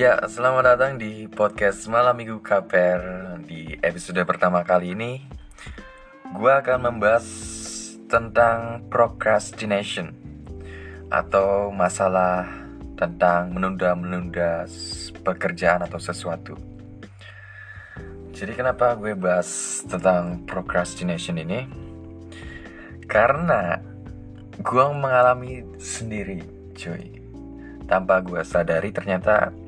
Ya, selamat datang di podcast Malam Minggu KPR Di episode pertama kali ini. Gue akan membahas tentang procrastination Atau masalah tentang menunda-menunda pekerjaan atau sesuatu. Jadi kenapa gue bahas tentang procrastination ini? Karena gue mengalami sendiri cuy. Tanpa gue sadari ternyata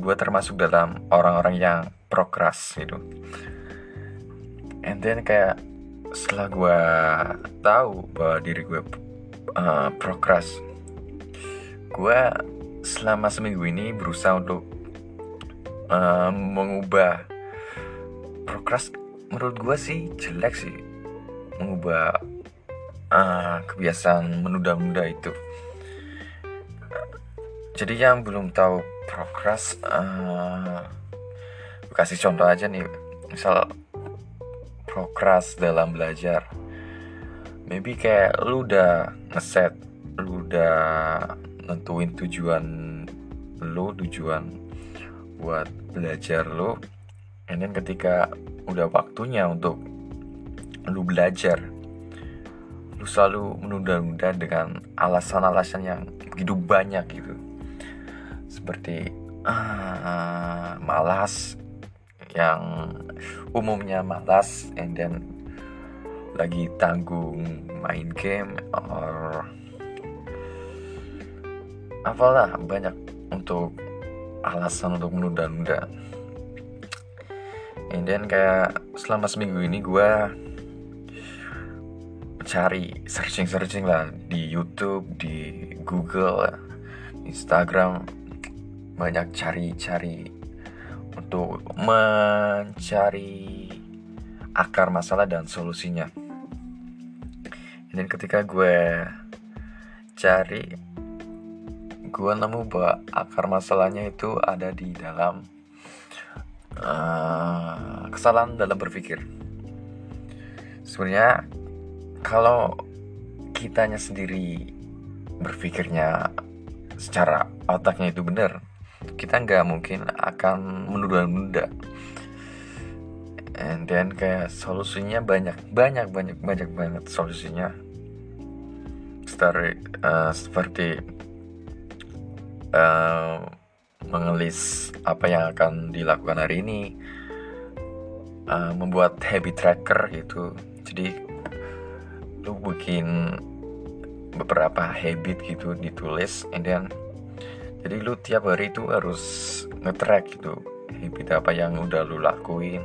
gue termasuk dalam orang-orang yang prokras gitu. And then kayak setelah gue tahu bahwa diri gue uh, prokras gue selama seminggu ini berusaha untuk uh, mengubah prokras menurut gue sih jelek sih. Mengubah uh, kebiasaan menunda-nunda itu. Jadi yang belum tahu progress uh, kasih contoh aja nih. Misal progress dalam belajar. Maybe kayak lu udah ngeset lu udah nentuin tujuan lu tujuan buat belajar lu. And then ketika udah waktunya untuk lu belajar lu selalu menunda-nunda dengan alasan-alasan yang begitu banyak gitu seperti uh, malas yang umumnya malas and then lagi tanggung main game or apalah banyak untuk alasan untuk menunda-nunda. And then kayak selama seminggu ini gue cari searching-searching lah di YouTube, di Google, Instagram banyak cari-cari untuk mencari akar masalah dan solusinya. Dan ketika gue cari, gue nemu bahwa akar masalahnya itu ada di dalam uh, kesalahan dalam berpikir. Sebenarnya kalau kitanya sendiri berpikirnya secara otaknya itu benar, kita nggak mungkin akan menunda-nunda. And then kayak solusinya banyak banyak banyak banyak banget solusinya. Start, uh, seperti uh, mengelis apa yang akan dilakukan hari ini uh, membuat habit tracker gitu. Jadi lu bikin beberapa habit gitu ditulis and then jadi lu tiap hari itu harus ngetrack gitu habit apa yang udah lu lakuin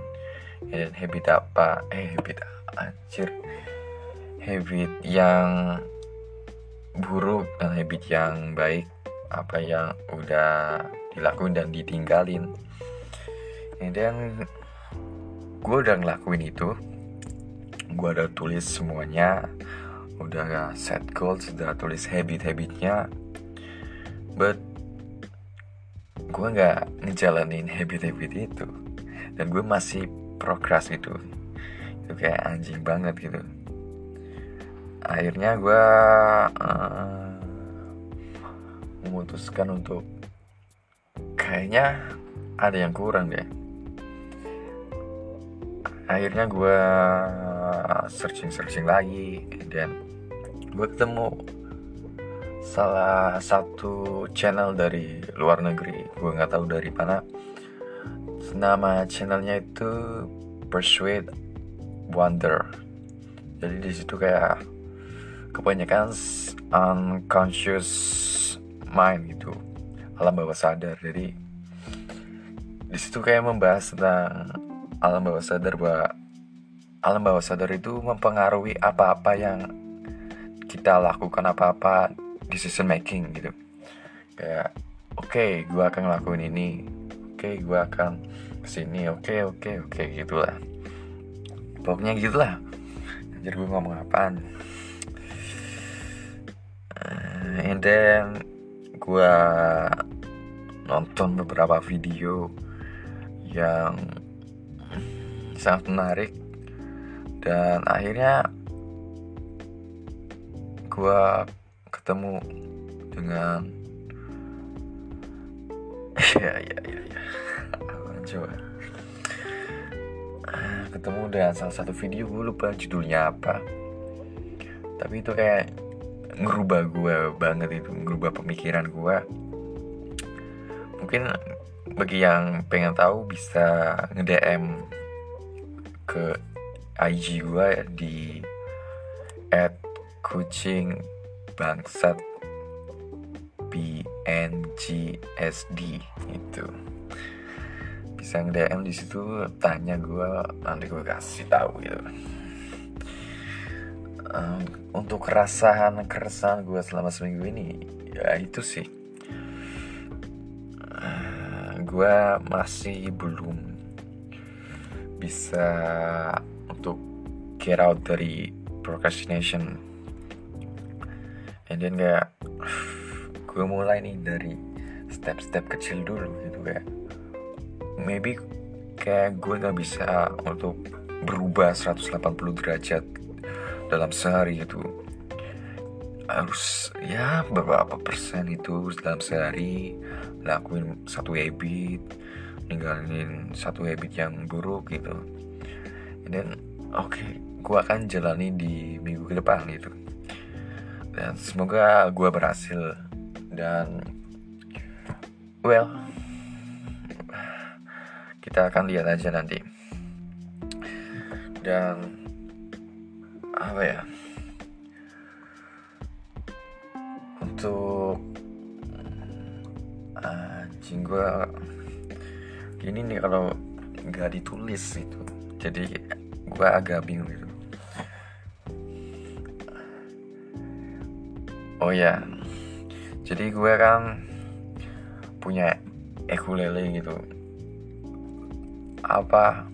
dan habit apa eh habit anjir. Habit yang buruk dan habit yang baik apa yang udah dilakuin dan ditinggalin. Dan gue udah ngelakuin itu gue udah tulis semuanya udah set goals udah tulis habit-habitnya. But gue nggak ngejalanin habit-habit itu. Dan gue masih progress gitu. Itu kayak anjing banget gitu. Akhirnya gue uh, memutuskan untuk kayaknya ada yang kurang deh. Akhirnya gue searching searching lagi dan gue ketemu salah satu channel dari luar negeri. Gue nggak tahu dari mana. Nama channelnya itu Persuade Wonder. Jadi di situ kayak kebanyakan unconscious mind gitu. Alam bawah sadar. Jadi di situ kayak membahas tentang alam bawah sadar bahwa alam bawah sadar itu mempengaruhi apa-apa yang kita lakukan apa-apa decision making gitu. Kayak oke okay, gue akan ngelakuin ini. Oke okay, gue akan ke sini oke okay, oke okay, oke okay, gitulah. Pokoknya gitulah. Anjir gue ngomong apaan? Uh, and then gue nonton beberapa video yang sangat menarik. Dan akhirnya gue ketemu dengan ya ya ya ya. Coba? Ah, ketemu dengan salah satu video gue lupa judulnya apa. Tapi itu kayak ngerubah gue banget itu ngerubah pemikiran gue mungkin bagi yang pengen tahu bisa nge-DM ke IG gue di at kucing bangsat. BNGSD itu bisa nge-DM di situ tanya gue nanti gue kasih tahu gitu. Um, untuk keresahan keresahan gue selama seminggu ini ya itu sih. Uh, gue masih belum bisa untuk get out dari procrastination and then kayak gue mulai nih dari step-step kecil dulu gitu kayak maybe kayak gue gak bisa untuk berubah 180 derajat dalam sehari itu harus ya beberapa persen itu dalam sehari lakuin satu habit ninggalin satu habit yang buruk gitu. Dan oke okay, gue akan jalani di minggu ke depan gitu dan semoga gue berhasil. Dan well kita akan lihat aja nanti. Dan apa ya? Untuk anjing gue gini nih kalau nggak ditulis itu jadi gue agak bingung gitu oh ya jadi gue kan punya ukulele gitu. Apa?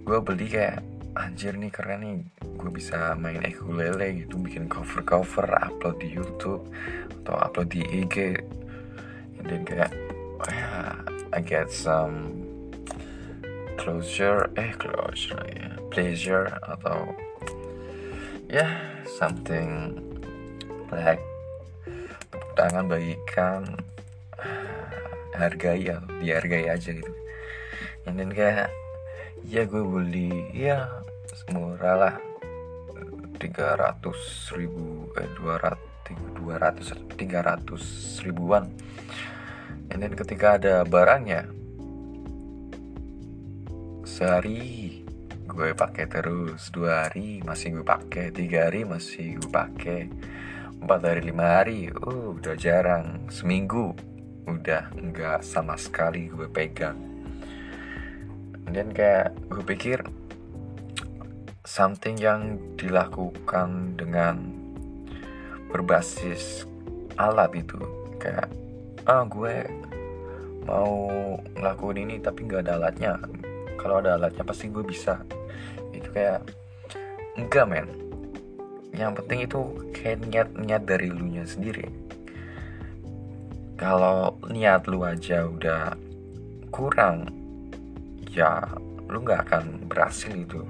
Gue beli kayak anjir nih keren nih. Gue bisa main ukulele gitu bikin cover cover upload di YouTube atau upload di IG then kayak oh ya I get some closure eh closure ya pleasure atau ya yeah, something like tepuk tangan bagikan hargai ya dihargai aja gitu. Then kayak ya gue beli ya murah lah. 300 ribu eh 200 200 300 ribuan. And ketika ada barangnya sehari gue pakai terus dua hari masih gue pakai tiga hari masih gue pakai empat hari lima hari. Uh udah jarang. Seminggu. Udah nggak sama sekali gue pegang. Dan kayak gue pikir something yang dilakukan dengan berbasis alat itu kayak ah gue mau ngelakuin ini tapi nggak ada alatnya. Kalau ada alatnya pasti gue bisa. Itu kayak enggak men yang penting itu kayak niat niat dari lu nya sendiri. Kalau niat lu aja udah kurang ya lu nggak akan berhasil itu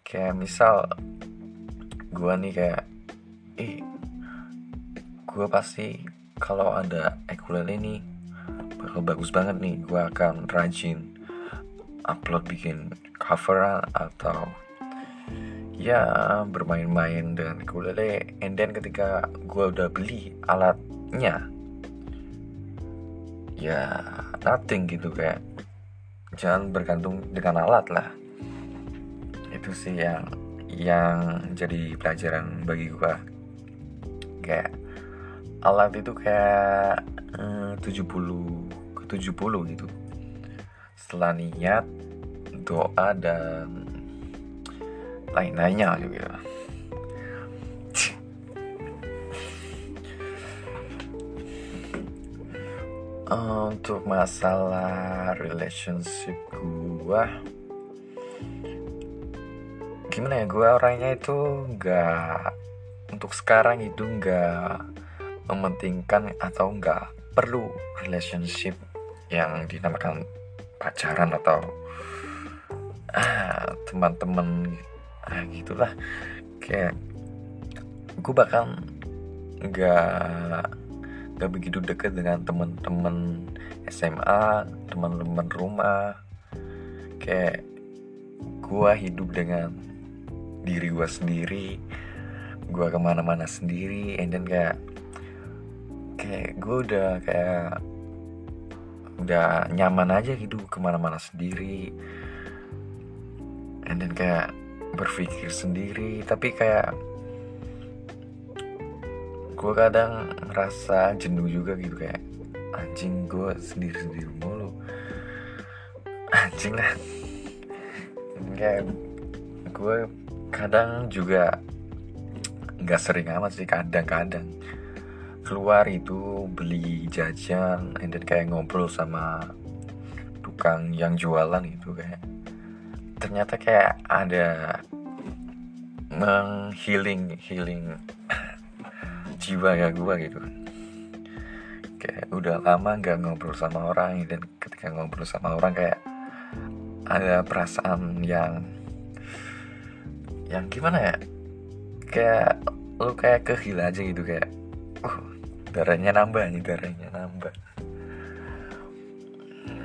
kayak misal gue nih kayak ih gue pasti kalau ada ukulele ini bakal bagus banget nih gue akan rajin upload bikin cover atau ya bermain-main dengan ukulele. And then ketika gue udah beli alatnya ya nothing gitu kayak jangan bergantung dengan alat lah. Itu sih yang yang jadi pelajaran bagi gua. Kayak alat itu kayak eh, 70 ke 70 gitu. Setelah niat doa dan lain-lainnya juga untuk masalah relationship gua gimana ya gua orangnya itu nggak untuk sekarang itu nggak mementingkan atau nggak perlu relationship yang dinamakan pacaran atau ah, teman-teman ah, gitulah. Kayak gue bahkan nggak gak begitu deket dengan temen-temen SMA teman-teman rumah. Kayak gue hidup dengan diri gue sendiri gue ke mana-mana sendiri and then kayak kayak gue udah kayak udah nyaman aja gitu ke mana-mana sendiri. And then kayak berpikir sendiri tapi kayak gue kadang ngerasa jenuh juga gitu kayak anjing gue sendiri-sendiri mulu. Anjing lah. Kayak gue kadang juga nggak sering amat sih kadang-kadang keluar itu beli jajan and kayak ngobrol sama tukang yang jualan itu kayak ternyata kayak ada menghealing healing jiwa ya gue gitu. Kayak udah lama nggak ngobrol sama orang dan ketika ngobrol sama orang kayak ada perasaan yang yang gimana ya? Kayak lu kayak kehil aja gitu kayak uh darahnya nambah nih darahnya nambah.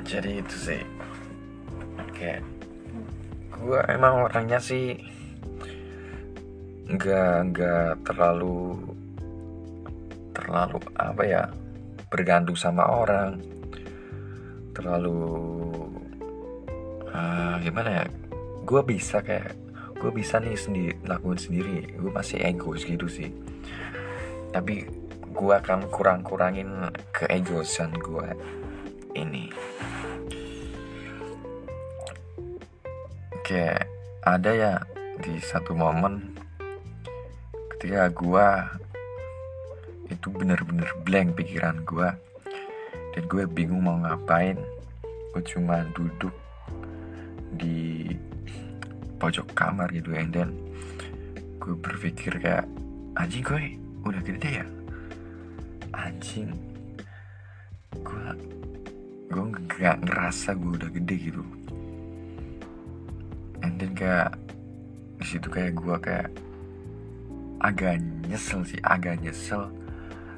Jadi itu sih. Kayak gue emang orangnya sih nggak nggak terlalu terlalu apa ya bergantung sama orang. Terlalu uh, gimana ya gue bisa kayak gue bisa nih sendiri lakuin sendiri. Gue masih egois gitu sih. Tapi gue akan kurang-kurangin keegoisan gue ini kayak ada ya di satu momen ketika gue itu bener-bener blank pikiran gue dan gue bingung mau ngapain. Gue cuma duduk di pojok kamar gitu and then gue berpikir kayak anjing gue udah gede ya? Anjing gue gue nggak ngerasa gue udah gede gitu then kayak di situ kayak gue kayak agak nyesel sih agak nyesel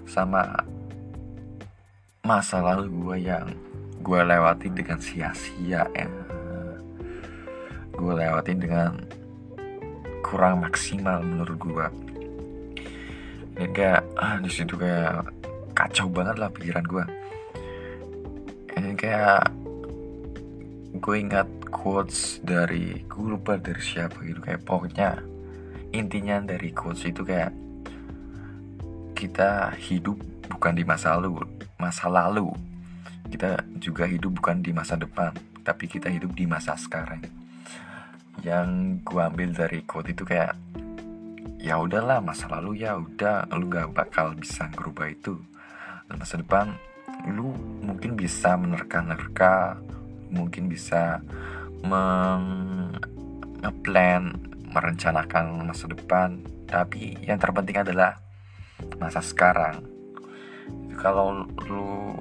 sama masa lalu gue yang gue lewati dengan sia-sia ya. Gue lewatin dengan kurang maksimal menurut gue dan kayak ah, di situ kayak kacau banget lah pikiran gue dan kayak gue ingat quotes dari gue lupa dari siapa gitu kayak pokoknya intinya dari quotes itu kayak kita hidup bukan di masa lalu masa lalu. Kita juga hidup bukan di masa depan tapi kita hidup di masa sekarang. Yang gue ambil dari quote itu kayak ya udahlah masa lalu ya udah lu gak bakal bisa ngerubah itu. Dan masa depan lu mungkin bisa menerka-nerka mungkin bisa mengeplan merencanakan masa depan. Tapi yang terpenting adalah masa sekarang. Kalau lu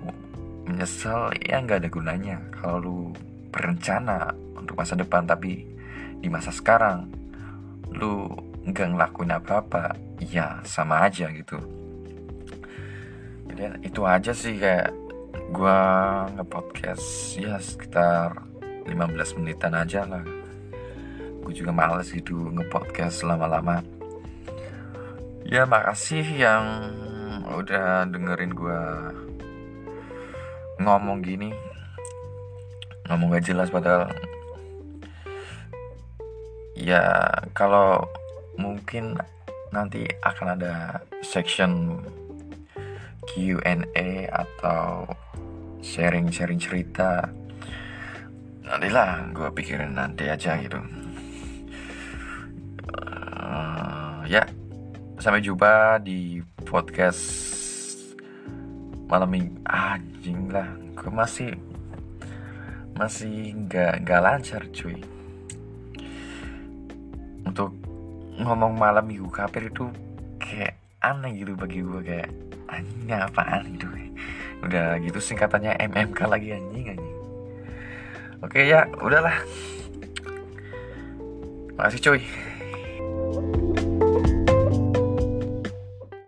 menyesal ya nggak ada gunanya. Kalau lu berencana untuk masa depan tapi di masa sekarang lu nggak ngelakuin apa-apa ya sama aja gitu. Jadi itu aja sih kayak gua ngepodcast ya sekitar 15 menitan aja lah. Gue juga males gitu ngepodcast lama-lama. Ya makasih yang udah dengerin gue ngomong gini. Ngomong gak jelas padahal. Ya kalau mungkin nanti akan ada section Q&A atau sharing-sharing cerita nantilah gue pikirin nanti aja gitu. Uh, ya sampai jumpa di podcast malam minggu anjing lah gue masih masih nggak nggak lancar cuy. Untuk ngomong malam minggu kafir itu kayak aneh gitu bagi gue kayak anjing apaan gitu? Udah gitu singkatannya MMK lagi anjing anjing oke ya udahlah. Makasih cuy